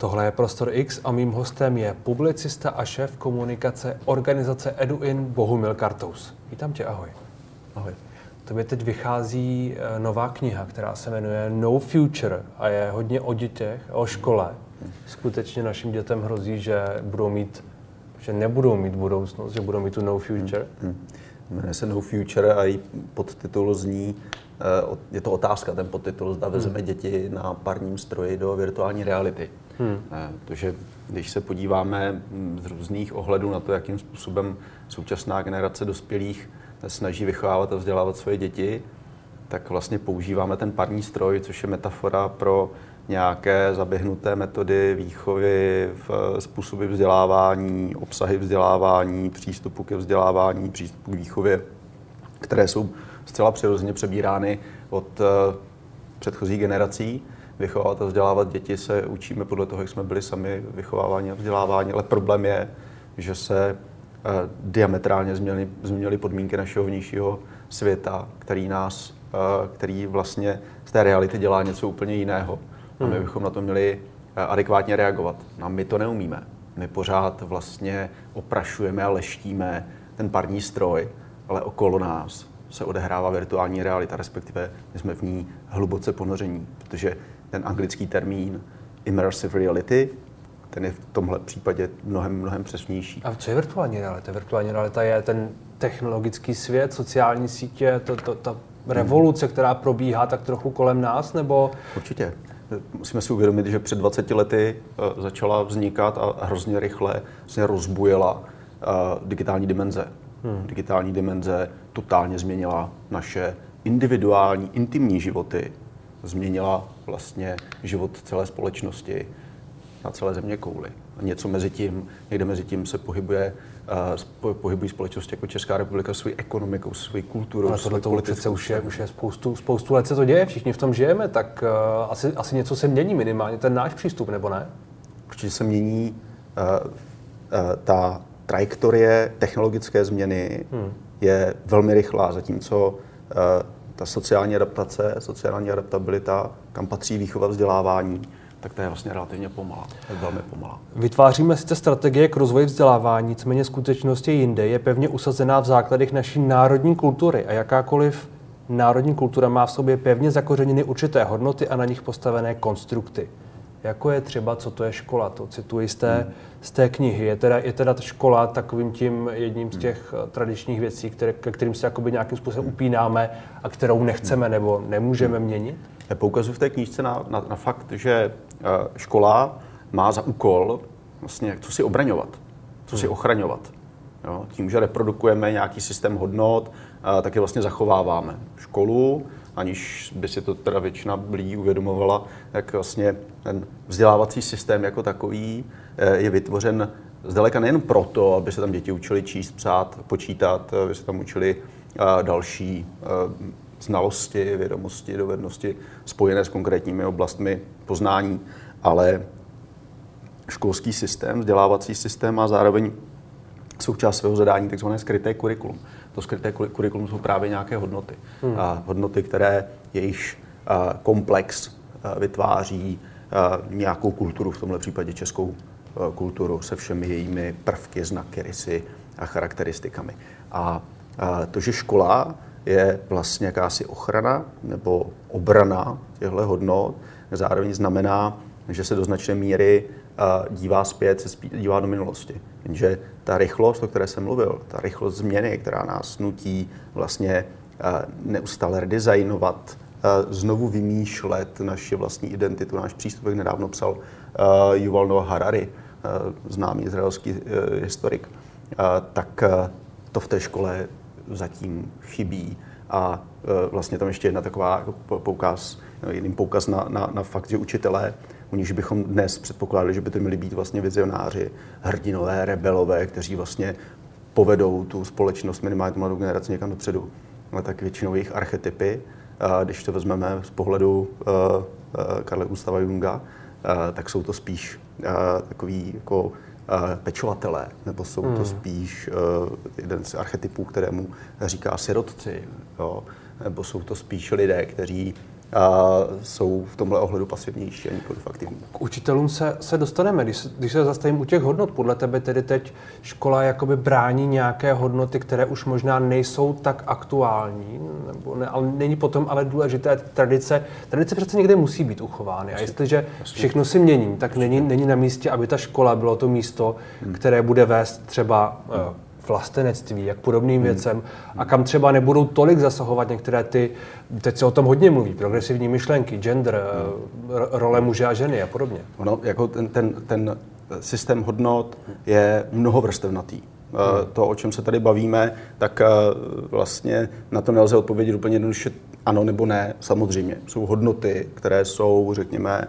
Tohle je Prostor X a mým hostem je publicista a šéf komunikace organizace EduIn Bohumil Kartous. Vítám tě, ahoj. Ahoj. Tobě teď vychází eh, nová kniha, která se jmenuje No Future a je hodně o dětech o škole. Skutečně našim dětem hrozí, že budou mít, že nebudou mít budoucnost, že budou mít tu No Future. Hmm. Hmm. Jmenuje se No Future a její podtitul zní, eh, je to otázka, ten podtitul, zda vezme hmm. děti na parním stroji do virtuální reality. Hmm. Protože když se podíváme hm, z různých ohledů na to, jakým způsobem současná generace dospělých snaží vychovávat a vzdělávat svoje děti, tak vlastně používáme ten parní stroj, což je metafora pro nějaké zaběhnuté metody výchovy, v způsoby vzdělávání, obsahy vzdělávání, přístupu ke vzdělávání, přístupu k výchově, které jsou zcela přirozeně přebírány od eh, předchozích generací. Vychovávat a vzdělávat děti se učíme podle toho, jak jsme byli sami vychováváni a vzděláváni, ale problém je, že se eh, diametrálně změnily, změnily podmínky našeho vnějšího světa, který nás, eh, který vlastně z té reality dělá něco úplně jiného. A my hmm. bychom na to měli eh, adekvátně reagovat. A my to neumíme. My pořád vlastně oprašujeme a leštíme ten parní stroj, ale okolo nás se odehrává virtuální realita, respektive my jsme v ní hluboce ponoření, protože ten anglický termín immersive reality, ten je v tomhle případě mnohem, mnohem přesnější. A co je virtuální realita? Virtuální realita je ten technologický svět, sociální sítě, to, to, ta revoluce, která probíhá tak trochu kolem nás, nebo... Určitě musíme si uvědomit, že před 20 lety eh, začala vznikat a hrozně rychle se rozbujela eh, digitální dimenze. Hmm. Digitální dimenze totálně změnila naše individuální, intimní životy, změnila vlastně život celé společnosti na celé země kouli. A něco mezi tím, někde mezi tím se pohybuje uh, pohybují společnosti jako Česká republika svou ekonomikou, svou kulturou. Ale tohle to přece už je, už je spoustu, spoustu let se to děje, všichni v tom žijeme, tak uh, asi, asi něco se mění minimálně, ten náš přístup, nebo ne? Určitě se mění uh, uh, ta trajektorie technologické změny hmm. je velmi rychlá, zatímco uh, ta sociální adaptace, sociální adaptabilita, kam patří výchova vzdělávání, tak to je vlastně relativně pomalá, je velmi pomalá. Vytváříme sice strategie k rozvoji vzdělávání, nicméně skutečnost je jinde, je pevně usazená v základech naší národní kultury a jakákoliv národní kultura má v sobě pevně zakořeněny určité hodnoty a na nich postavené konstrukty. Jako je třeba, co to je škola, to cituji z té, hmm. z té knihy. Je teda, je teda ta škola takovým tím jedním z hmm. těch hmm. tradičních věcí, které, ke kterým se jakoby nějakým způsobem upínáme a kterou nechceme hmm. nebo nemůžeme hmm. měnit? Já poukazuji v té knížce na, na, na fakt, že Eh, škola má za úkol vlastně co si obraňovat, co si hmm. ochraňovat. Jo? Tím, že reprodukujeme nějaký systém hodnot, eh, tak je vlastně zachováváme. Školu, aniž by si to teda většina lidí uvědomovala, jak vlastně ten vzdělávací systém jako takový eh, je vytvořen zdaleka nejen proto, aby se tam děti učili číst, psát, počítat, aby se tam učili další znalosti, vědomosti, dovednosti spojené s konkrétními oblastmi poznání, ale školský systém, vzdělávací systém má zároveň součást svého zadání takzvané skryté kurikulum. To skryté kurikulum jsou právě nějaké hodnoty. Hmm. A hodnoty, které jejich komplex vytváří nějakou kulturu, v tomhle případě českou kulturu se všemi jejími prvky, znaky, rysy a charakteristikami. A to, že škola je vlastně jakási ochrana nebo obrana těchto hodnot. Zároveň znamená, že se do značné míry dívá zpět, se dívá do minulosti. Jenže ta rychlost, o které jsem mluvil, ta rychlost změny, která nás nutí vlastně neustále redesignovat, znovu vymýšlet naši vlastní identitu, náš přístup, jak nedávno psal Yuval Noah Harari, známý izraelský historik, tak to v té škole zatím chybí. A vlastně tam ještě jedna taková jako poukaz, no, jiným poukaz na, na, na fakt, že učitelé, u nich bychom dnes předpokládali, že by to měli být vlastně vizionáři, hrdinové, rebelové, kteří vlastně povedou tu společnost, minimálně tu mladou generaci někam dopředu. Ale tak většinou jejich archetypy, když to vezmeme z pohledu e, e, Karla Gustava Junga, tak jsou to spíš takový jako pečovatelé, nebo jsou hmm. to spíš uh, jeden z archetypů, kterému říká sirotci, jo? nebo jsou to spíš lidé, kteří jsou v tomhle ohledu pasivnější a nikoli aktivní. K učitelům se, se dostaneme, když, když se zastavím u těch hodnot. Podle tebe tedy teď škola jakoby brání nějaké hodnoty, které už možná nejsou tak aktuální, nebo ne, ale není potom ale důležité tradice. Tradice přece někde musí být uchovány. A jestliže všechno si mění, tak není, není na místě, aby ta škola bylo to místo, hmm. které bude vést třeba hmm vlastenectví, jak podobným hmm. věcem a kam třeba nebudou tolik zasahovat některé ty, teď se o tom hodně mluví, progresivní myšlenky, gender, hmm. role muže a ženy a podobně. Ono, jako ten, ten, ten systém hodnot je mnohovrstevnatý. Hmm. To, o čem se tady bavíme, tak eh, vlastně na to nelze odpovědět úplně jednoduše ano nebo ne. Samozřejmě jsou hodnoty, které jsou, řekněme,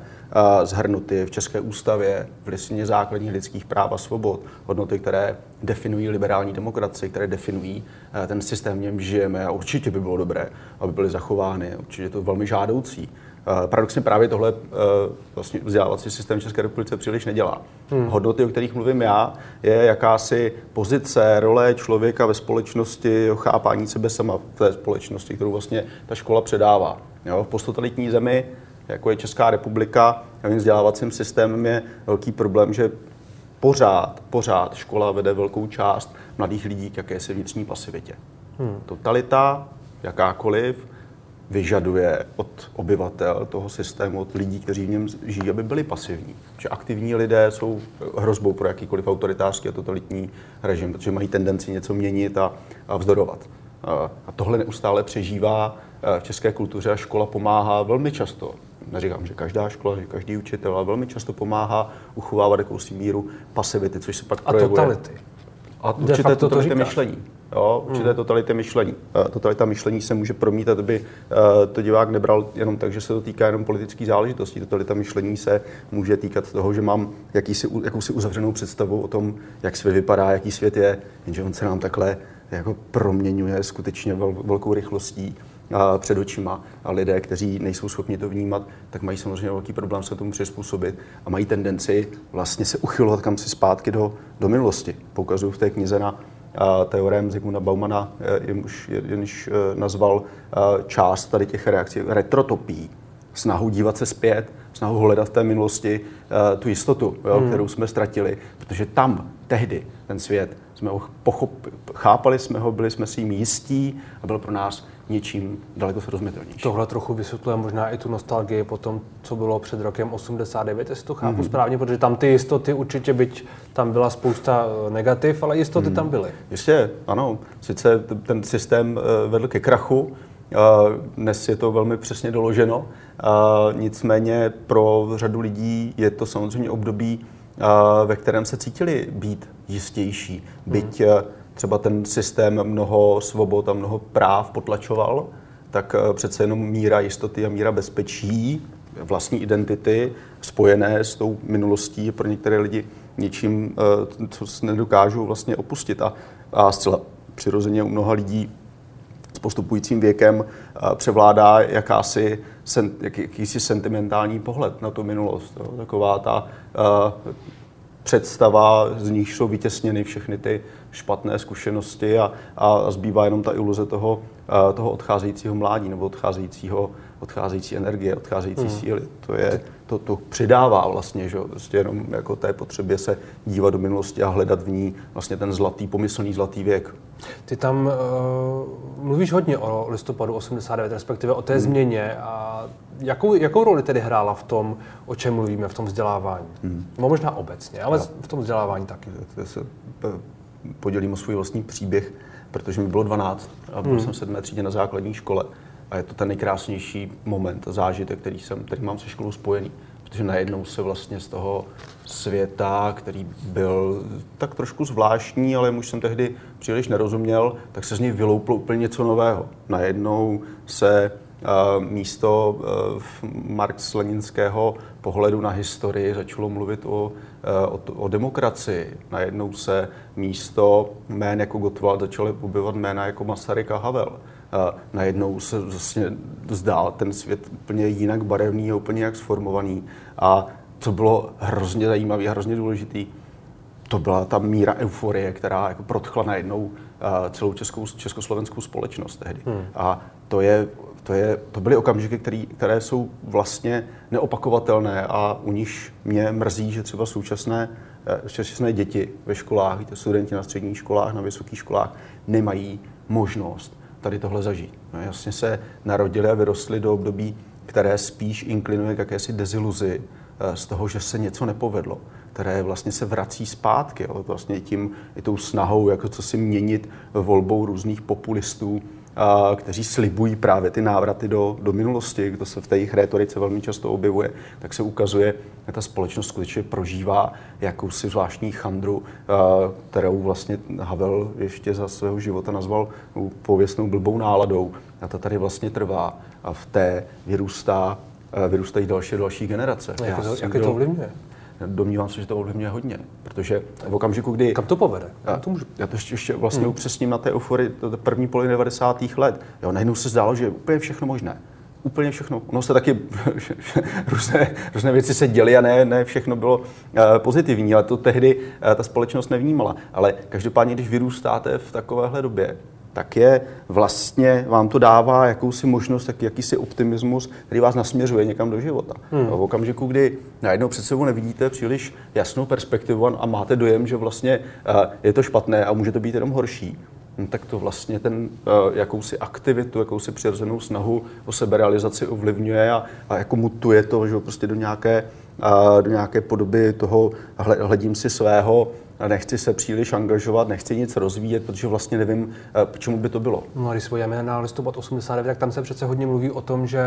zhrnuty v České ústavě, v listině základních lidských práv a svobod, hodnoty, které definují liberální demokracii, které definují eh, ten systém, v něm žijeme a určitě by bylo dobré, aby byly zachovány. Určitě je to velmi žádoucí. Eh, paradoxně právě tohle eh, vlastně vzdělávací systém České republice příliš nedělá. Hmm. Hodnoty, o kterých mluvím já, je jakási pozice, role člověka ve společnosti, chápání sebe sama v té společnosti, kterou vlastně ta škola předává. Jo, v postotalitní zemi jako je Česká republika, tím vzdělávacím systémem je velký problém, že pořád, pořád škola vede velkou část mladých lidí k jakési vnitřní pasivitě. Hmm. Totalita, jakákoliv, vyžaduje od obyvatel toho systému, od lidí, kteří v něm žijí, aby byli pasivní. Že aktivní lidé jsou hrozbou pro jakýkoliv autoritářský a totalitní režim, protože mají tendenci něco měnit a, a vzdorovat. A tohle neustále přežívá v české kultuře a škola pomáhá velmi často neříkám, že každá škola, že každý učitel, ale velmi často pomáhá uchovávat jakousi míru pasivity, což se pak a projevuje. totality. A určité totality to myšlení. Jo, určité hmm. totality myšlení. Totalita myšlení se může promítat, aby eh, to divák nebral jenom tak, že se to týká jenom politických záležitostí. Totalita myšlení se může týkat toho, že mám jakýsi, jakousi uzavřenou představu o tom, jak svět vypadá, jaký svět je, jenže on se nám takhle jako proměňuje skutečně velkou rychlostí před očima a lidé, kteří nejsou schopni to vnímat, tak mají samozřejmě velký problém se tomu přizpůsobit a mají tendenci vlastně se uchylovat kam si zpátky do, do minulosti. Poukazuju v té knize na teorem Zygmunda Baumana, jenž, jenž e, nazval e, část tady těch reakcí retrotopí, snahu dívat se zpět, snahu hledat v té minulosti tu jistotu, jo, hmm. kterou jsme ztratili, protože tam, tehdy, ten svět, jsme ho pochop, chápali jsme ho, byli jsme si jim jistí a byl pro nás něčím daleko srozumitelnější. Tohle trochu vysvětluje možná i tu nostalgii po tom, co bylo před rokem 89, jestli to chápu mm-hmm. správně, protože tam ty jistoty určitě, byť tam byla spousta eh, negativ, ale jistoty mm. tam byly. Jistě, ano. Sice ten systém eh, vedl ke krachu, dnes je to velmi přesně doloženo, nicméně pro řadu lidí je to samozřejmě období, ve kterém se cítili být jistější, byť mm třeba ten systém mnoho svobod a mnoho práv potlačoval, tak eh, přece jenom míra jistoty a míra bezpečí, vlastní identity spojené s tou minulostí je pro některé lidi něčím, eh, co nedokážou vlastně opustit. A, a zcela přirozeně u mnoha lidí postupujícím věkem eh, převládá jakási, jakýsi sentimentální pohled na tu minulost. Jo? Taková ta představa, z níž jsou vytěsněny všechny ty špatné zkušenosti a, a zbývá jenom ta iluze toho, toho odcházejícího mládí nebo odcházejícího, odcházející energie, odcházející hmm. síly. To, je, to, to přidává vlastně, že prostě jenom jako té potřebě se dívat do minulosti a hledat v ní vlastně ten zlatý, pomyslný zlatý věk. Ty tam uh, mluvíš hodně o listopadu 89, respektive o té hmm. změně a jakou, jakou roli tedy hrála v tom, o čem mluvíme, v tom vzdělávání? Hmm. No možná obecně, ale v tom vzdělávání taky. To se podělím o svůj vlastní příběh, protože mi bylo 12 a byl hmm. jsem v sedmé třídě na základní škole. A je to ten nejkrásnější moment, zážitek, který, jsem, který mám se školou spojený. Protože najednou se vlastně z toho světa, který byl tak trošku zvláštní, ale už jsem tehdy příliš nerozuměl, tak se z něj vylouplo úplně něco nového. Najednou se místo e, marx-leninského pohledu na historii začalo mluvit o, o, o demokracii. Najednou se místo jmén jako Gottwald začaly objevovat jména jako Masaryk a Havel. Najednou se vlastně zdál ten svět úplně jinak barevný a úplně jak sformovaný. A co bylo hrozně zajímavé a hrozně důležitý, to byla ta míra euforie, která jako protchla najednou celou českou, československou společnost tehdy. Hmm. A to je to, je, to byly okamžiky, který, které jsou vlastně neopakovatelné a u nich mě mrzí, že třeba současné, současné děti ve školách, studenti na středních školách, na vysokých školách nemají možnost tady tohle zažít. No, jasně se narodili a vyrostli do období, které spíš inklinuje k jakési deziluzi eh, z toho, že se něco nepovedlo, které vlastně se vrací zpátky. Jo. Vlastně tím, i tou snahou, jako co si měnit volbou různých populistů, kteří slibují právě ty návraty do, do minulosti, to se v té jejich rétorice velmi často objevuje, tak se ukazuje, že ta společnost skutečně prožívá jakousi zvláštní chandru, kterou vlastně Havel ještě za svého života nazval pověstnou blbou náladou. A ta tady vlastně trvá a v té vyrůstá, vyrůstají další další generace. Jak, to, jak je to ovlivňuje? Domnívám se, že to ovlivňuje hodně, protože v okamžiku, kdy... Kam to povede? Kam to může... Já to ještě, ještě vlastně hmm. upřesním na té euforii první poloviny 90. let. Jo, najednou se zdálo, že je úplně všechno možné. Úplně všechno. Ono se taky různé, různé věci se děly a ne, ne všechno bylo uh, pozitivní, ale to tehdy uh, ta společnost nevnímala. Ale každopádně, když vyrůstáte v takovéhle době, tak je vlastně, vám to dává jakousi možnost, tak jakýsi optimismus, který vás nasměřuje někam do života. Hmm. V okamžiku, kdy najednou před sebou nevidíte příliš jasnou perspektivu a máte dojem, že vlastně eh, je to špatné a může to být jenom horší, no, tak to vlastně ten uh, jakousi aktivitu, jakousi přirozenou snahu o seberealizaci ovlivňuje a, a jako mutuje to, že prostě do nějaké, uh, do nějaké podoby toho hledím si svého, nechci se příliš angažovat, nechci nic rozvíjet, protože vlastně nevím, k eh, čemu by to bylo. No a když se podíváme na listopad 89, tak tam se přece hodně mluví o tom, že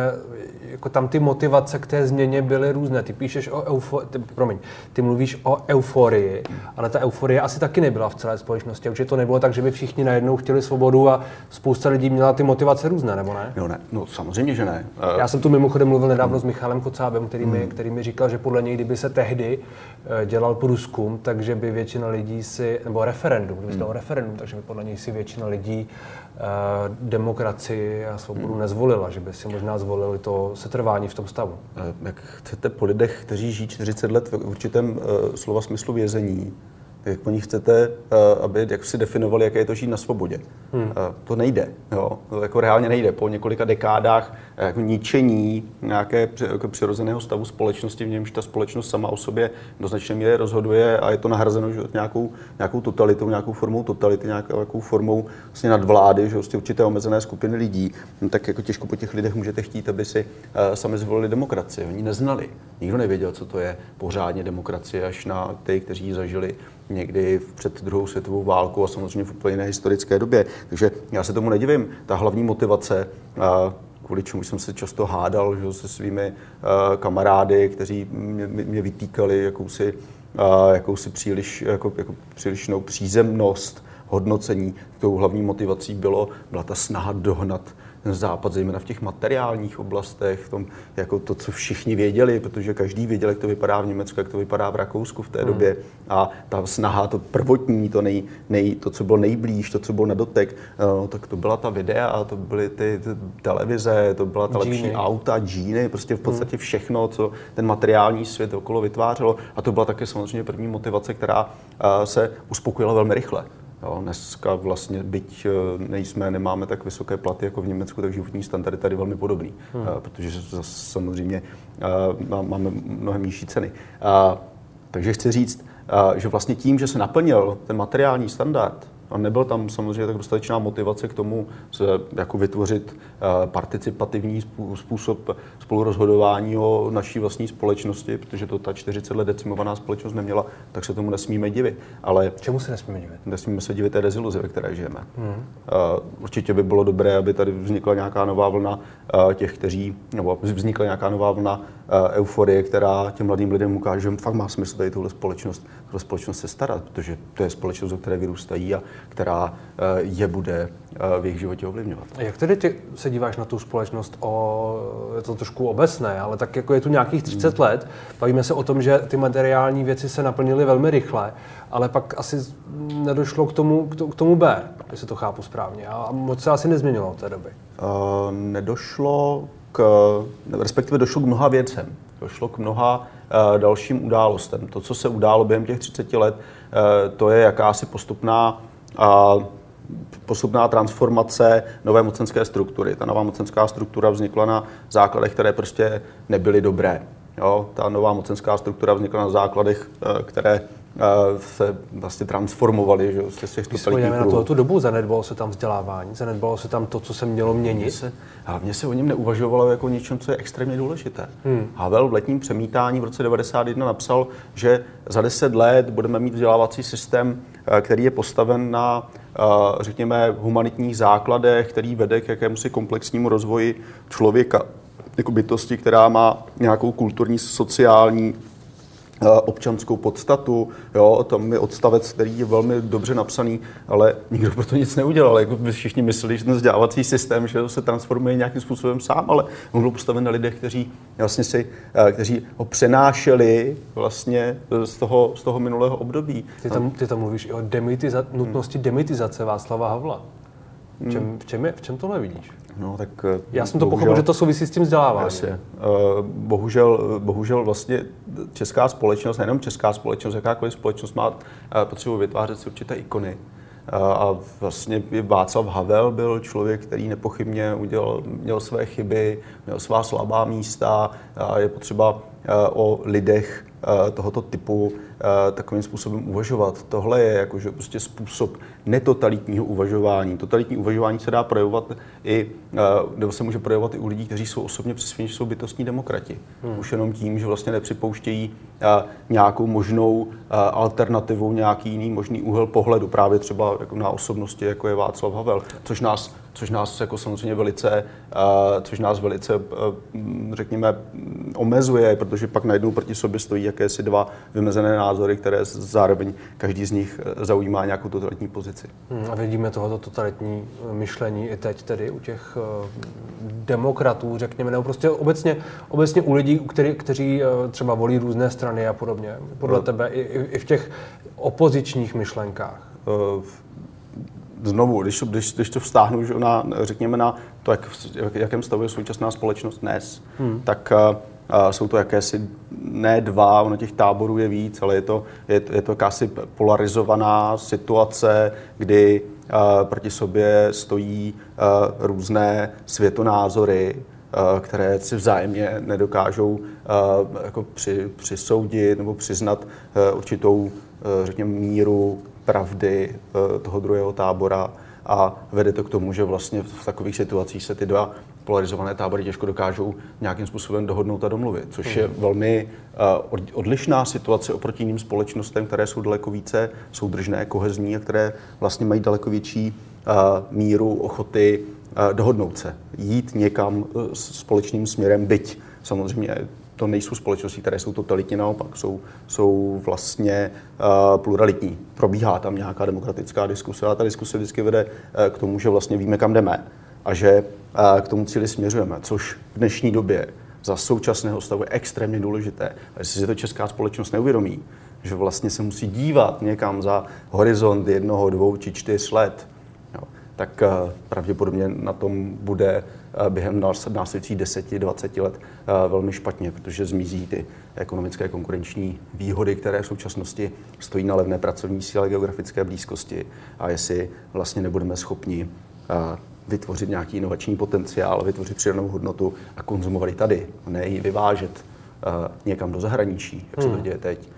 jako tam ty motivace k té změně byly různé. Ty píšeš o euforii, ty, promiň, ty mluvíš o euforii, ale ta euforie asi taky nebyla v celé společnosti. Určitě to nebylo tak, že by všichni najednou chtěli svobodu a spousta lidí měla ty motivace různé, nebo ne? No, ne, no samozřejmě, že ne. Eh, Já jsem tu mimochodem mluvil nedávno hmm. s Michalem Kocábem, který mi, hmm. který mi říkal, že podle něj, kdyby se tehdy eh, dělal průzkum, takže by většina lidí si, nebo referendum, kdyby hmm. referendum, takže by podle něj si většina lidí uh, demokracii a svobodu hmm. nezvolila, že by si možná zvolili to setrvání v tom stavu. Jak chcete po lidech, kteří žijí 40 let v určitém uh, slova smyslu vězení, jak po nich chcete, eh, aby jak si definovali, jaké je to žít na svobodě. Hmm. Eh, to nejde. Jo? To jako reálně nejde. Po několika dekádách eh, jako ničení nějaké jako přirozeného stavu společnosti, v němž ta společnost sama o sobě do značné míry rozhoduje a je to nahrazeno že, nějakou, nějakou totalitou, nějakou formou totality, nějakou formou vlastně nadvlády, že vlastně určité omezené skupiny lidí, no, tak jako těžko po těch lidech můžete chtít, aby si uh, sami zvolili demokracii. Oni neznali. Nikdo nevěděl, co to je pořádně demokracie, až na ty, kteří ji zažili někdy před druhou světovou válkou a samozřejmě v úplně jiné historické době. Takže já se tomu nedivím. Ta hlavní motivace, kvůli čemu jsem se často hádal že, se svými kamarády, kteří mě, mě vytýkali jakousi, jakousi příliš, jako, jako přílišnou přízemnost, hodnocení. Tou hlavní motivací bylo, byla ta snaha dohnat ten západ, zejména v těch materiálních oblastech, v tom, jako to, co všichni věděli, protože každý věděl, jak to vypadá v Německu, jak to vypadá v Rakousku v té hmm. době. A ta snaha, to prvotní, to, nej, nej, to, co bylo nejblíž, to, co bylo na dotek, no, tak to byla ta videa, to byly ty, ty televize, to byla ta džíny. lepší auta, džíny, prostě v hmm. podstatě všechno, co ten materiální svět okolo vytvářelo. A to byla také samozřejmě první motivace, která se uspokojila velmi rychle. Jo, dneska vlastně, byť eh, nejsme, nemáme tak vysoké platy jako v Německu, tak životní standard je tady velmi podobný, hmm. Eh, protože samozřejmě eh, máme mnohem nižší ceny. Takže chci říct, že vlastně tím, že se naplnil ten materiální standard, a nebyl tam samozřejmě tak dostatečná motivace k tomu se jako vytvořit eh, participativní způsob spolurozhodování o naší vlastní společnosti, protože to ta 40 let decimovaná společnost neměla, tak se tomu nesmíme divit. Ale Čemu se nesmíme divit? Nesmíme se divit té deziluzi, ve které žijeme. Hmm. Určitě by bylo dobré, aby tady vznikla nějaká nová vlna eh, těch, kteří, nebo vznikla nějaká nová vlna euforie, která těm mladým lidem ukáže, že fakt má smysl tady tuhle společnost, tuhle společnost se starat, protože to je společnost, o které vyrůstají a která eh, je bude eh, v jejich životě ovlivňovat. A jak tedy ty se díváš na tu společnost o, je to trošku obecné, ale tak jako je tu nějakých 30 hmm. let, bavíme se o tom, že ty materiální věci se naplnily velmi rychle, ale pak asi nedošlo k tomu, k tomu B, jestli to chápu správně. A moc se asi nezměnilo od té doby. Uh, nedošlo k, respektive došlo k mnoha věcem. Došlo k mnoha dalším událostem. To, co se událo během těch 30 let, to je jakási postupná postupná transformace nové mocenské struktury. Ta nová mocenská struktura vznikla na základech, které prostě nebyly dobré. Jo, ta nová mocenská struktura vznikla na základech, které se vlastně transformovali že, z těch totalitních na to, tu dobu zanedbalo se tam vzdělávání, zanedbalo se tam to, co se mělo měnit. Se, hlavně se o něm neuvažovalo jako něčem, co je extrémně důležité. Hmm. Havel v letním přemítání v roce 91 napsal, že za deset let budeme mít vzdělávací systém, eh, který je postaven na eh, řekněme, humanitních základech, který vede k jakémusi komplexnímu rozvoji člověka. Jako bytosti, která má nějakou kulturní, sociální, Eh, občanskou podstatu. Jo, tam je odstavec, který je velmi dobře napsaný, ale nikdo pro to nic neudělal. Jako by všichni mysleli, že ten vzdělávací systém že se transformuje nějakým způsobem sám, ale on byl postaven na lidech, kteří, vlastně si, eh, kteří ho přenášeli vlastně z toho, z toho minulého období. Ty tam, ty tam mluvíš i o demitiza- nutnosti demitizace Václava Havla. V čem, v čem, je, v čem tohle vidíš? No, tak Já jsem to bohužel, pochopil, že to souvisí s tím vzděláváním. Jasně. Eh, bohužel, bohužel vlastně česká společnost, nejenom česká společnost, jakákoliv společnost má eh, potřebu vytvářet si určité ikony. Eh, a vlastně Václav Havel byl člověk, který nepochybně udělal, měl své chyby, měl svá slabá místa. A je potřeba o lidech tohoto typu takovým způsobem uvažovat. Tohle je jakože prostě způsob netotalitního uvažování. Totalitní uvažování se dá projevovat i, nebo se může projevovat i u lidí, kteří jsou osobně přesvědčeni, že jsou bytostní demokrati. Hmm. Už jenom tím, že vlastně nepřipouštějí nějakou možnou alternativu, nějaký jiný možný úhel pohledu, právě třeba jako na osobnosti, jako je Václav Havel, což nás což nás jako samozřejmě velice, což nás velice, řekněme, omezuje, protože pak najednou proti sobě stojí jakési dva vymezené názory, které zároveň každý z nich e, zaujímá nějakou totalitní pozici. Hmm, a vidíme tohoto totalitní e, myšlení i teď tedy u těch e, demokratů, řekněme, nebo prostě obecně, obecně u lidí, který, kteří třeba volí různé strany a podobně. Podle no. tebe i, i v těch opozičních myšlenkách. Uh, znovu, když, když, když to vztáhnu že na, řekněme, na to, jak, jak, jakém stavu je současná společnost dnes, hmm. tak uh, jsou to jakési ne dva, ono těch táborů je víc, ale je to, je, je to jakási polarizovaná situace, kdy uh, proti sobě stojí uh, různé světonázory, uh, které si vzájemně nedokážou jako při, přisoudit nebo přiznat určitou, řekněme, míru pravdy eh, toho druhého tábora. A vede to k tomu, že vlastně v takových situacích se ty dva polarizované tábory těžko dokážou nějakým způsobem dohodnout a domluvit, což je hmm. velmi eh, odlišná situace oproti jiným společnostem, které jsou daleko více soudržné, kohezní a které vlastně mají daleko větší eh, míru ochoty dohodnout se, jít někam společným směrem, byť samozřejmě to nejsou společnosti, které jsou totalitní, naopak jsou, jsou vlastně uh, pluralitní. Probíhá tam nějaká demokratická diskuse a ta diskuse vždycky vede uh, k tomu, že vlastně víme, kam jdeme a že k tomu cíli směřujeme, což v dnešní době za současného stavu je extrémně důležité. A jestli si to česká společnost neuvědomí, že vlastně se musí dívat někam za horizont jednoho, dvou či čtyř let, jo, tak uh, pravděpodobně na tom bude Eh, během následujících 10-20 let eh, velmi špatně, protože zmizí ty ekonomické konkurenční výhody, které v současnosti stojí na levné pracovní síle geografické blízkosti a jestli vlastně nebudeme schopni eh, vytvořit nějaký inovační potenciál, vytvořit přidanou hodnotu a konzumovat ji tady, ne ji vyvážet někam do zahraničí, jak se to hmm. děje teď,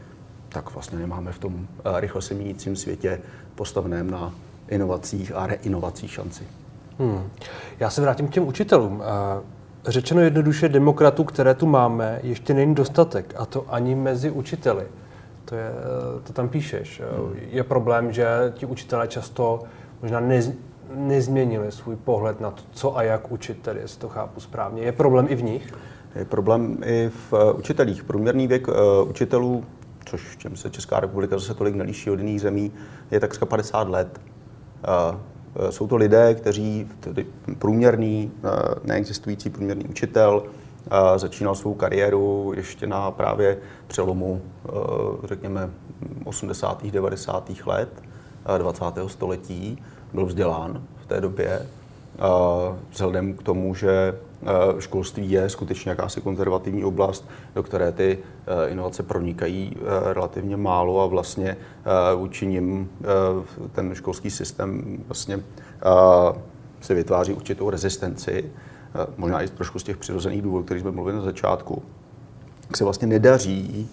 tak vlastně nemáme v tom rychle se měnícím světě postaveném na inovacích a reinovacích šanci. Hmm. Já se vrátím k těm učitelům. Řečeno jednoduše, demokratů, které tu máme, ještě není dostatek, a to ani mezi učiteli. To, je, to tam píšeš. Hmm. Je problém, že ti učitelé často možná nez, nezměnili svůj pohled na to, co a jak učit, tedy, jestli to chápu správně. Je problém i v nich? Je problém i v uh, učitelích. Průměrný věk uh, učitelů, což v čem se Česká republika zase tolik nelíší od jiných zemí, je takřka 50 let. Eh, jsou to lidé, kteří, tedy průměrný, eh, neexistující průměrný učitel, eh, začínal svou kariéru ještě na právě přelomu, řekněme, 80. 90. let 20. století, byl vzdělán v té době, vzhledem k tomu, že školství je skutečně jakási konzervativní oblast, do které ty inovace pronikají relativně málo a vlastně vůči nim ten školský systém vlastně se vytváří určitou rezistenci, možná i trošku z těch přirozených důvodů, které jsme mluvili na začátku, se vlastně nedaří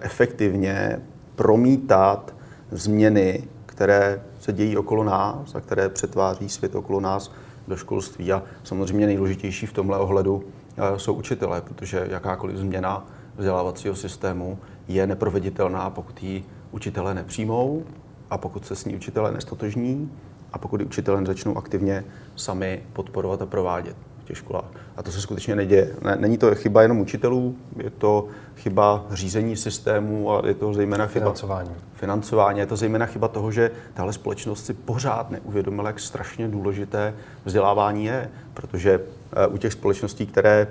efektivně promítat změny, které se dějí okolo nás a které přetváří svět okolo nás do školství. A samozřejmě nejdůležitější v tomhle ohledu eh, jsou učitelé, protože jakákoliv změna vzdělávacího systému je neproveditelná, pokud ji učitelé nepřijmou a pokud se s ní učitelé nestotožní a pokud ji učitelé začnou aktivně sami podporovat a provádět těch školách. A to se skutečně neděje. Není to chyba jenom učitelů, je to chyba řízení systému a je to zejména chyba financování. financování. Je to zejména chyba toho, že tahle společnost si pořád neuvědomila, jak strašně důležité vzdělávání je, protože eh, u těch společností, které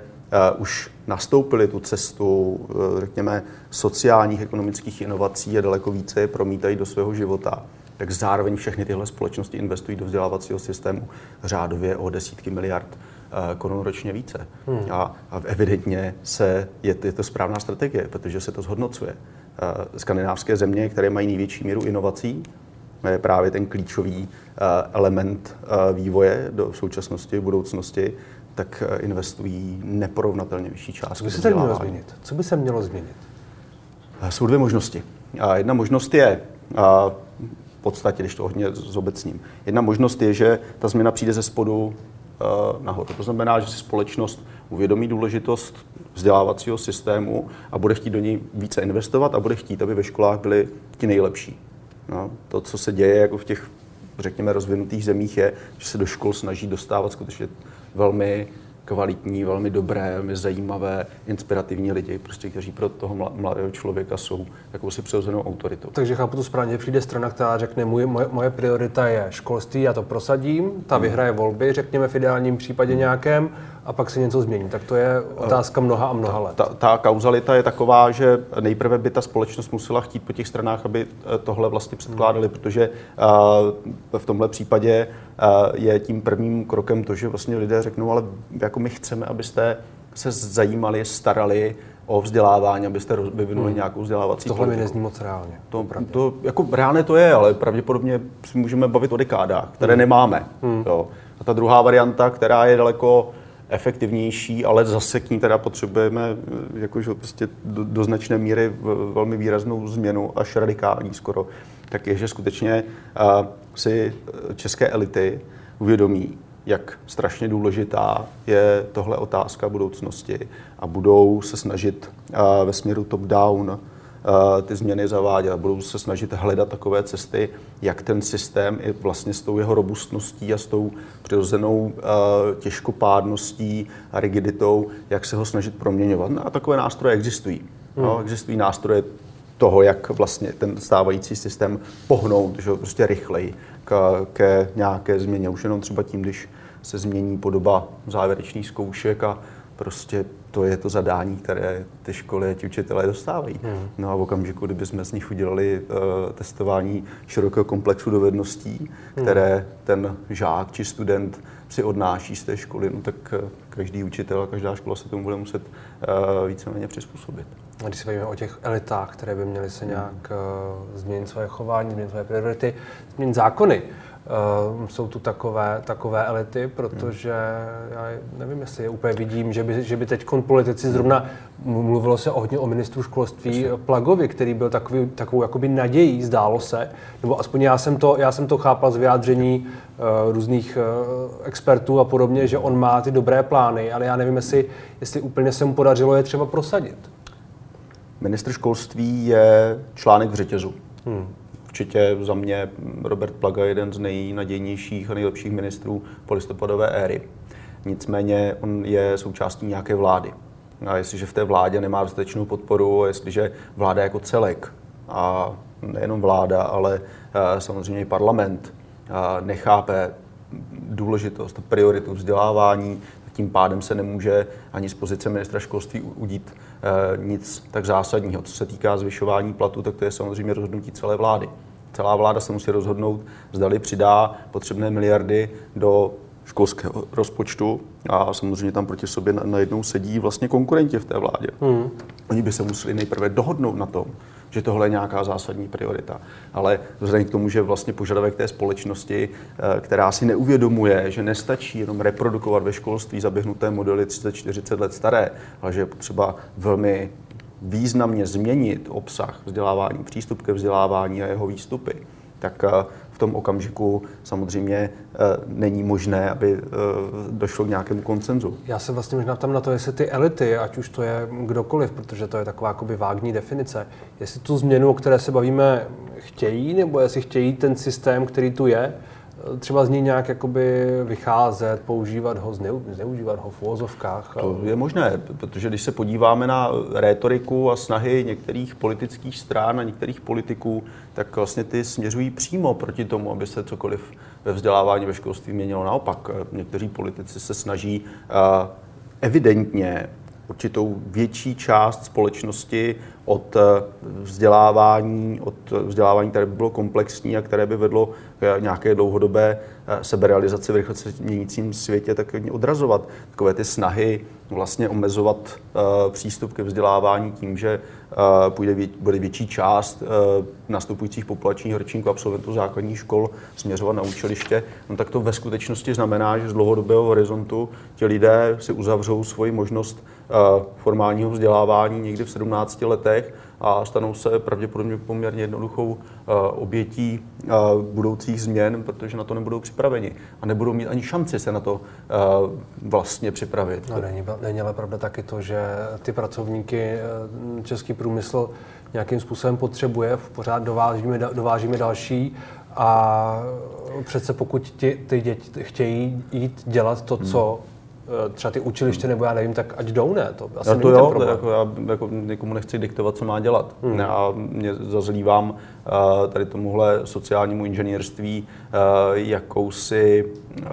uh, už nastoupili tu cestu, uh, řekněme, sociálních, ekonomických inovací a daleko více je promítají do svého života, tak zároveň všechny tyhle společnosti investují do vzdělávacího systému řádově o desítky miliard Eh, korun ročně více. Hmm. A, a evidentně se, je, je to správná strategie, protože se to zhodnocuje. Eh, skandinávské země, které mají největší míru inovací, je právě ten klíčový eh, element vývoje do současnosti, budoucnosti, tak investují neporovnatelně vyšší část. Co by se mělo změnit? Co by se mělo změnit? Jsou dvě možnosti. Jedna možnost je, v podstatě, když to hodně zobecním, jedna možnost je, že ta změna přijde ze spodu Eh, nahoru. To znamená, že si společnost uvědomí důležitost vzdělávacího systému a bude chtít do něj více investovat a bude chtít, aby ve školách byli ti nejlepší. No, to, co se děje jako v těch, řekněme, rozvinutých zemích, je, že se do škol snaží dostávat skutečně velmi kvalitní, velmi dobré, velmi zajímavé, inspirativní lidi, prostě, kteří pro toho mladého člověka jsou jakousi přirozenou autoritou. Takže chápu to správně, přijde strana, která řekne, moje, moje, moje priorita je školství, já to prosadím, ta hmm. vyhraje volby, řekněme v ideálním případě nějakém, a pak se něco změní. Tak to je otázka mnoha a mnoha let. Ta, ta kauzalita je taková, že nejprve by ta společnost musela chtít po těch stranách, aby eh, tohle vlastně předkládali, hmm. protože uh, v tomhle případě uh, je tím prvním krokem to, že vlastně lidé řeknou, ale jako my chceme, abyste se zajímali, starali o vzdělávání, abyste vyvinuli hmm. nějakou vzdělávací Tohle mi nezní moc reálně. To, to, jako reálně to je, ale pravděpodobně si můžeme bavit o dekádách, které hmm. nemáme. Hmm. Jo. A ta druhá varianta, která je daleko efektivnější, ale zase k ní teda potřebujeme eh, jakože prostě do, do značné míry velmi výraznou změnu, až radikální skoro, tak je, že skutečně uh, si eh, české elity uvědomí, jak strašně důležitá je tohle otázka budoucnosti a budou se snažit uh, ve směru top-down ty změny zavádět. Budou se snažit hledat takové cesty, jak ten systém i vlastně s tou jeho robustností a s tou přirozenou eh, těžkopádností a rigiditou, jak se ho snažit proměňovat. No a takové nástroje existují. Hmm. No, existují nástroje toho, jak vlastně ten stávající systém pohnout, že prostě rychleji k, ke nějaké změně. Už jenom třeba tím, když se změní podoba závěrečných zkoušek a prostě to je to zadání, které ty školy a ti učitelé dostávají. Hmm. No a v okamžiku, kdyby jsme z nich udělali uh, testování širokého komplexu dovedností, hmm. které ten žák či student si odnáší z té školy, no tak uh, každý učitel a každá škola se tomu bude muset uh, víceméně přizpůsobit. A když se bavíme o těch elitách, které by měly se nějak uh, změnit své chování, změnit své priority, změnit zákony, Uh, jsou tu takové, takové elity, protože já nevím, jestli je úplně vidím, že by, že by teď politici zrovna mluvilo se hodně o ministru školství Plagovi, který byl takový, takovou jakoby nadějí, zdálo se, nebo aspoň já jsem to, já jsem to chápal z vyjádření uh, různých uh, expertů a podobně, že on má ty dobré plány, ale já nevím, jestli, jestli úplně se mu podařilo je třeba prosadit. Ministr školství je článek v řetězu. Hmm určitě za mě Robert Plaga je jeden z nejnadějnějších a nejlepších ministrů polistopadové éry. Nicméně on je součástí nějaké vlády. A jestliže v té vládě nemá dostatečnou podporu, a jestliže vláda jako celek, a nejenom vláda, ale eh, samozřejmě i parlament, eh, nechápe důležitost a prioritu vzdělávání, tím pádem se nemůže ani z pozice ministra školství udít eh, nic tak zásadního. Co se týká zvyšování platu, tak to je samozřejmě rozhodnutí celé vlády. Celá vláda se musí rozhodnout, zdali přidá potřebné miliardy do školského rozpočtu a samozřejmě tam proti sobě najednou sedí vlastně konkurenti v té vládě. Hmm. Oni by se museli nejprve dohodnout na tom, že tohle je nějaká zásadní priorita. Ale vzhledem k tomu, že vlastně požadavek té společnosti, eh, která si neuvědomuje, že nestačí jenom reprodukovat ve školství zaběhnuté modely 30-40 let staré, ale že je potřeba velmi významně změnit obsah vzdělávání, přístup ke vzdělávání a jeho výstupy, tak eh, tom okamžiku samozřejmě eh, není možné, aby eh, došlo k nějakému koncenzu. Já se vlastně možná tam na to, jestli ty elity, ať už to je kdokoliv, protože to je taková jakoby vágní definice, jestli tu změnu, o které se bavíme, chtějí, nebo jestli chtějí ten systém, který tu je, třeba z něj nějak jakoby vycházet, používat ho, zneužívat ho v úvozovkách? To je možné, protože když se podíváme na rétoriku a snahy některých politických stran a některých politiků, tak vlastně ty směřují přímo proti tomu, aby se cokoliv ve vzdělávání ve školství měnilo. Naopak, někteří politici se snaží evidentně určitou větší část společnosti od vzdělávání, od vzdělávání, které by bylo komplexní a které by vedlo nějaké dlouhodobé eh, seberealizaci v rychle se měnícím světě, tak odrazovat. Takové ty snahy vlastně omezovat uh, přístup ke vzdělávání tím, že uh, půjde vě, bude větší část nastupujících populačních ročníků absolventů základních škol směřovat na učiliště, no tak to ve skutečnosti znamená, že z dlouhodobého horizontu ti lidé si uzavřou svoji možnost formálního vzdělávání někdy v 17 letech a stanou se pravděpodobně poměrně jednoduchou eh, obětí eh, budoucích změn, protože na to nebudou připraveni a nebudou mít ani šanci se na to eh, vlastně připravit. No, není, není ale pravda taky to, že ty pracovníky český průmysl nějakým způsobem potřebuje, pořád dovážíme, dovážíme další a přece pokud ti, ty děti chtějí jít dělat to, co hmm třeba ty učiliště nebo já nevím, tak ať jdou, ne? To asi já to jo, ten jako já jako nikomu nechci diktovat, co má dělat. Hmm. Já mě zazlívám uh, tady tomuhle sociálnímu inženýrství uh, jakousi, uh,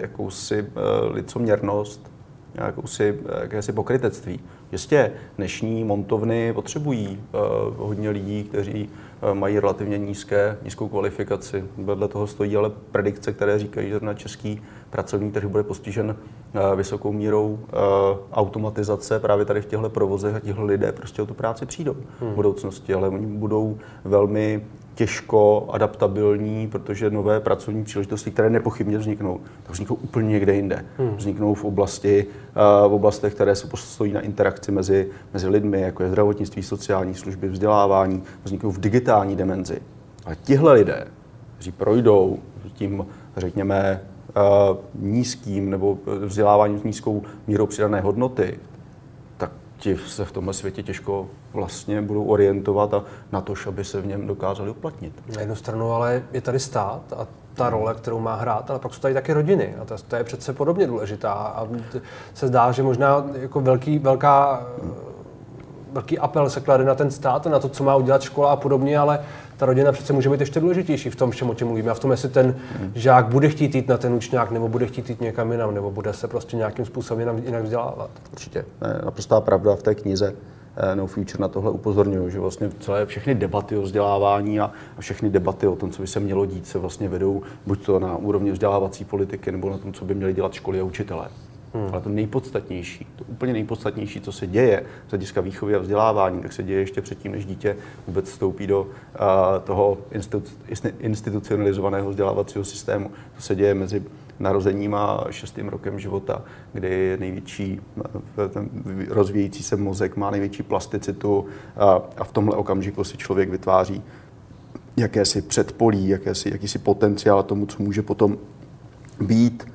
jakousi uh, licoměrnost, jakousi jakési pokrytectví. Jistě, dnešní montovny potřebují uh, hodně lidí, kteří uh, mají relativně nízké, nízkou kvalifikaci. Vedle toho stojí ale predikce, které říkají, že na český pracovní trh bude postižen uh, vysokou mírou uh, automatizace právě tady v těchto provozech a tihle lidé prostě o tu práci přijdou hmm. v budoucnosti, ale oni budou velmi těžko adaptabilní, protože nové pracovní příležitosti, které nepochybně vzniknou, tak vzniknou úplně někde jinde. Hmm. Vzniknou v oblasti, uh, v oblastech, které se stojí na interakci mezi, mezi lidmi, jako je zdravotnictví, sociální služby, vzdělávání, vzniknou v digitální dimenzi. Ale tihle lidé, kteří projdou tím, řekněme, uh, nízkým nebo vzděláváním s nízkou mírou přidané hodnoty, ti se v tomhle světě těžko vlastně budou orientovat a na to, aby se v něm dokázali uplatnit. Na jednu stranu ale je tady stát a ta role, kterou má hrát, ale pak jsou tady také rodiny a to, to je přece podobně důležitá a se zdá, že možná jako velký, velká, velký apel se klade na ten stát, na to, co má udělat škola a podobně, ale ta rodina přece může být ještě důležitější v tom všem, o čem mluvíme. A v tom, jestli ten žák bude chtít jít na ten učňák, nebo bude chtít jít někam jinam, nebo bude se prostě nějakým způsobem jinak vzdělávat. Určitě. Naprostá pravda v té knize eh, No Future na tohle upozorňují, že vlastně celé všechny debaty o vzdělávání a, všechny debaty o tom, co by se mělo dít, se vlastně vedou buď to na úrovni vzdělávací politiky, nebo na tom, co by měly dělat školy a učitelé. Hmm. Ale to nejpodstatnější, to úplně nejpodstatnější, co se děje z hlediska výchovy a vzdělávání, tak se děje ještě předtím, než dítě vůbec vstoupí do uh, toho institucionalizovaného vzdělávacího systému. To se děje mezi narozením a šestým rokem života, kdy je největší ten rozvíjející se mozek, má největší plasticitu a, a v tomhle okamžiku si člověk vytváří jakési předpolí, jakési, jakýsi potenciál tomu, co může potom být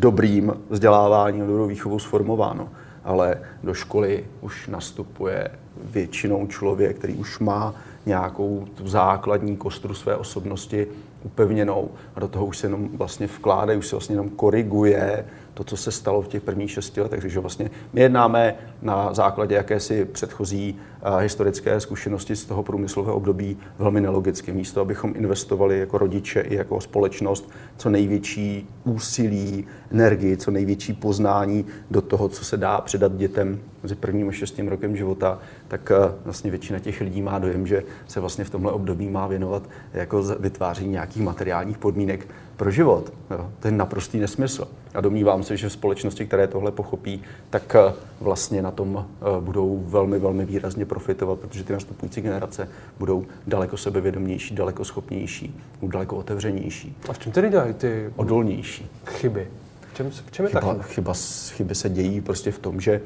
dobrým vzděláváním, dobrou výchovou sformováno. Ale do školy už nastupuje většinou člověk, který už má nějakou tu základní kostru své osobnosti upevněnou a do toho už se jenom vlastně vkládá, už se vlastně jenom koriguje to, co se stalo v těch prvních šesti letech. Takže vlastně my jednáme na základě jakési předchozí uh, historické zkušenosti z toho průmyslového období velmi nelogicky. Místo, abychom investovali jako rodiče i jako společnost co největší úsilí, energii, co největší poznání do toho, co se dá předat dětem mezi prvním a šestým rokem života, tak uh, vlastně většina těch lidí má dojem, že se vlastně v tomhle období má věnovat jako vytváření nějakých materiálních podmínek pro život. Jo. To je naprostý nesmysl. A domnívám se, že v společnosti, které tohle pochopí, tak eh, vlastně na tom eh, budou velmi, velmi výrazně profitovat, protože ty nastupující generace budou daleko sebevědomější, daleko schopnější, budou daleko otevřenější. A v čem tedy dělají ty odolnější chyby? V čem, v čem je chyba, ta chyba? chyba? Chyby se dějí prostě v tom, že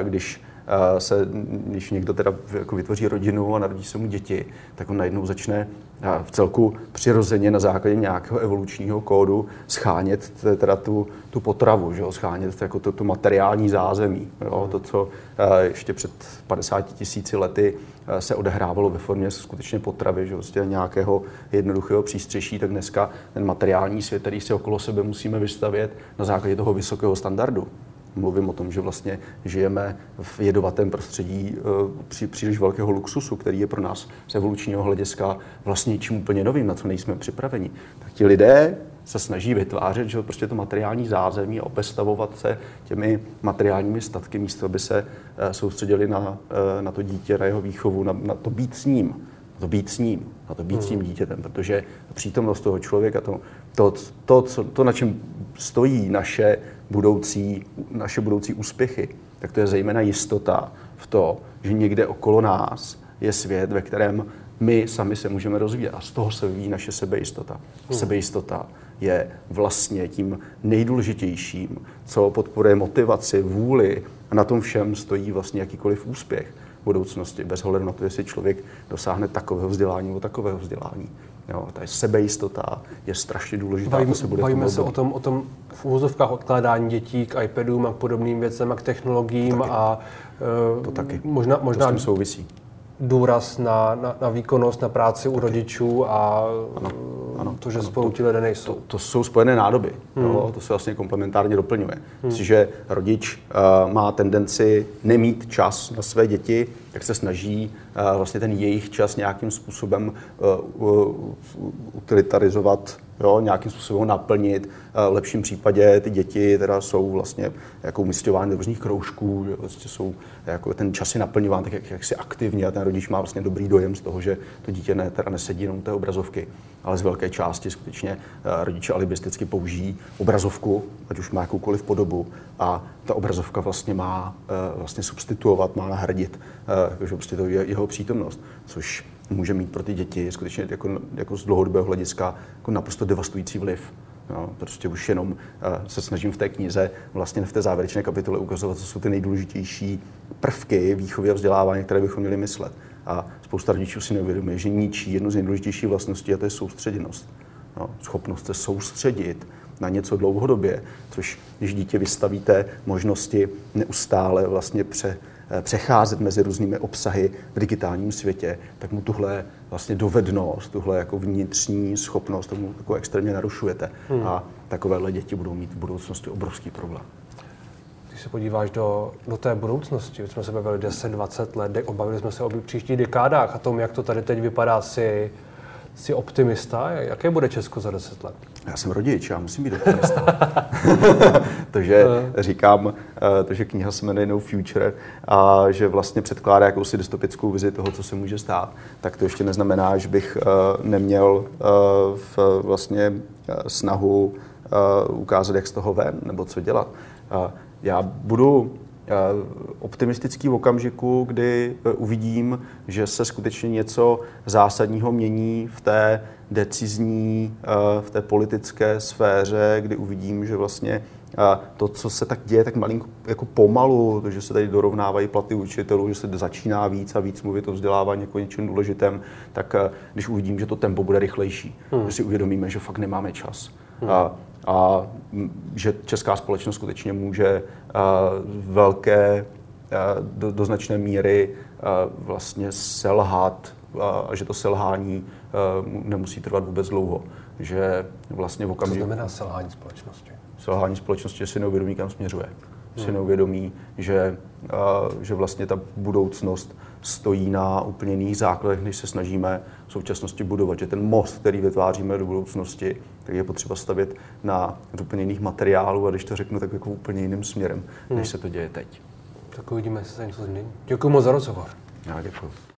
eh, když se, když někdo teda jako vytvoří rodinu a narodí se mu děti, tak on najednou začne v celku přirozeně na základě nějakého evolučního kódu schánět teda tu, tu potravu, že jo? schánět jako to, tu materiální zázemí. Jo? To, co ještě před 50 tisíci lety se odehrávalo ve formě skutečně potravy, že vlastně nějakého jednoduchého přístřeší, tak dneska ten materiální svět, který si okolo sebe musíme vystavět na základě toho vysokého standardu mluvím o tom, že vlastně žijeme v jedovatém prostředí eh, při příliš velkého luxusu, který je pro nás z evolučního hlediska vlastně čím úplně novým, na co nejsme připraveni. Tak ti lidé se snaží vytvářet že prostě to materiální zázemí a obestavovat se těmi materiálními statky, místo aby se eh, soustředili na, eh, na to dítě, na jeho výchovu, na, na to být s ním, na to být s ním, na to být s tím hmm. dítětem, protože přítomnost toho člověka, to, to, to, co, to na čem stojí naše budoucí, naše budoucí úspěchy, tak to je zejména jistota v to, že někde okolo nás je svět, ve kterém my sami se můžeme rozvíjet. A z toho se vyvíjí naše sebejistota. Hmm. Sebejistota je vlastně tím nejdůležitějším, co podporuje motivaci, vůli a na tom všem stojí vlastně jakýkoliv úspěch budoucnosti, bez ohledu na to, jestli člověk dosáhne takového vzdělání nebo takového vzdělání. Jo, ta sebejistota je strašně důležitá. Bavíme, se, bude bavíme se o tom, o tom v úvozovkách odkládání dětí k iPadům a k podobným věcem a k technologiím to taky. a to taky. možná, možná to s tím souvisí důraz na, na, na výkonnost, na práci u rodičů a ano, ano, to, že ano, spolu ti lidé nejsou. To, to jsou spojené nádoby, hmm. jo, to se vlastně komplementárně doplňuje. Hmm. že rodič uh, má tendenci nemít čas na své děti, tak se snaží uh, vlastně ten jejich čas nějakým způsobem uh, utilitarizovat jo, nějakým způsobem naplnit. Eh, v lepším případě ty děti teda jsou vlastně jako umistovány do různých kroužků, že vlastně jsou jako ten čas je naplňován tak jak, jak si aktivně a ten rodič má vlastně dobrý dojem z toho, že to dítě ne, teda nesedí jenom té obrazovky, ale z velké části skutečně eh, rodiče alibisticky použijí obrazovku, ať už má jakoukoliv podobu a ta obrazovka vlastně má eh, vlastně substituovat, má nahradit že prostě to je jeho přítomnost, což může mít pro ty děti skutečně jako, jako z dlouhodobého hlediska jako naprosto devastující vliv. No, prostě už jenom uh, se snažím v té knize, vlastně v té závěrečné kapitole ukazovat, co jsou ty nejdůležitější prvky výchovy a vzdělávání, které bychom měli myslet. A spousta rodičů si neuvědomuje, že ničí jednu z nejdůležitějších vlastností a to je soustředěnost. No, schopnost se soustředit na něco dlouhodobě, což když dítě vystavíte možnosti neustále vlastně pře, Eh, přecházet mezi různými obsahy v digitálním světě, tak mu tuhle vlastně dovednost, tuhle jako vnitřní schopnost tomu jako extrémně narušujete. Hmm. A takovéhle děti budou mít v budoucnosti obrovský problém. Když se podíváš do, do té budoucnosti, jsme se bavili 10-20 let, obavili jsme se o příštích dekádách a tom, jak to tady teď vypadá, si Jsi optimista? Jaké bude Česko za deset let? Já jsem rodič, já musím být optimista. Takže říkám, eh, to, že kniha se jmenuje No Future a že vlastně předkládá jakousi dystopickou vizi toho, co se může stát, tak to ještě neznamená, že bych eh, neměl eh, v vlastně snahu ukázat, jak z toho ven, nebo co dělat. Já budu optimistický v okamžiku, kdy e, uvidím, že se skutečně něco zásadního mění v té decizní, e, v té politické sféře, kdy uvidím, že vlastně to, co se tak děje, tak malinko jako pomalu, to, že se tady dorovnávají platy učitelů, že se začíná víc a víc mluvit o vzdělávání jako něčem důležitém, tak e, když uvidím, že to tempo bude rychlejší, hmm. že si uvědomíme, že fakt nemáme čas. Hmm a že česká společnost skutečně může velké, do, do značné míry vlastně selhat a, že to selhání nemusí trvat vůbec dlouho. Že vlastně v okamžiku... Co znamená selhání společnosti? Selhání společnosti, že si neuvědomí, kam směřuje. Hmm. Si neuvědomí, že, že vlastně ta budoucnost stojí na úplně jiných základech, než se snažíme v současnosti budovat. Že ten most, který vytváříme do budoucnosti, tak je potřeba stavět na úplně jiných materiálů a když to řeknu, tak jako úplně jiným směrem, hmm. než se to děje teď. Tak uvidíme, jestli se něco změní. Děkuji moc za rozhovor. Já děkuji.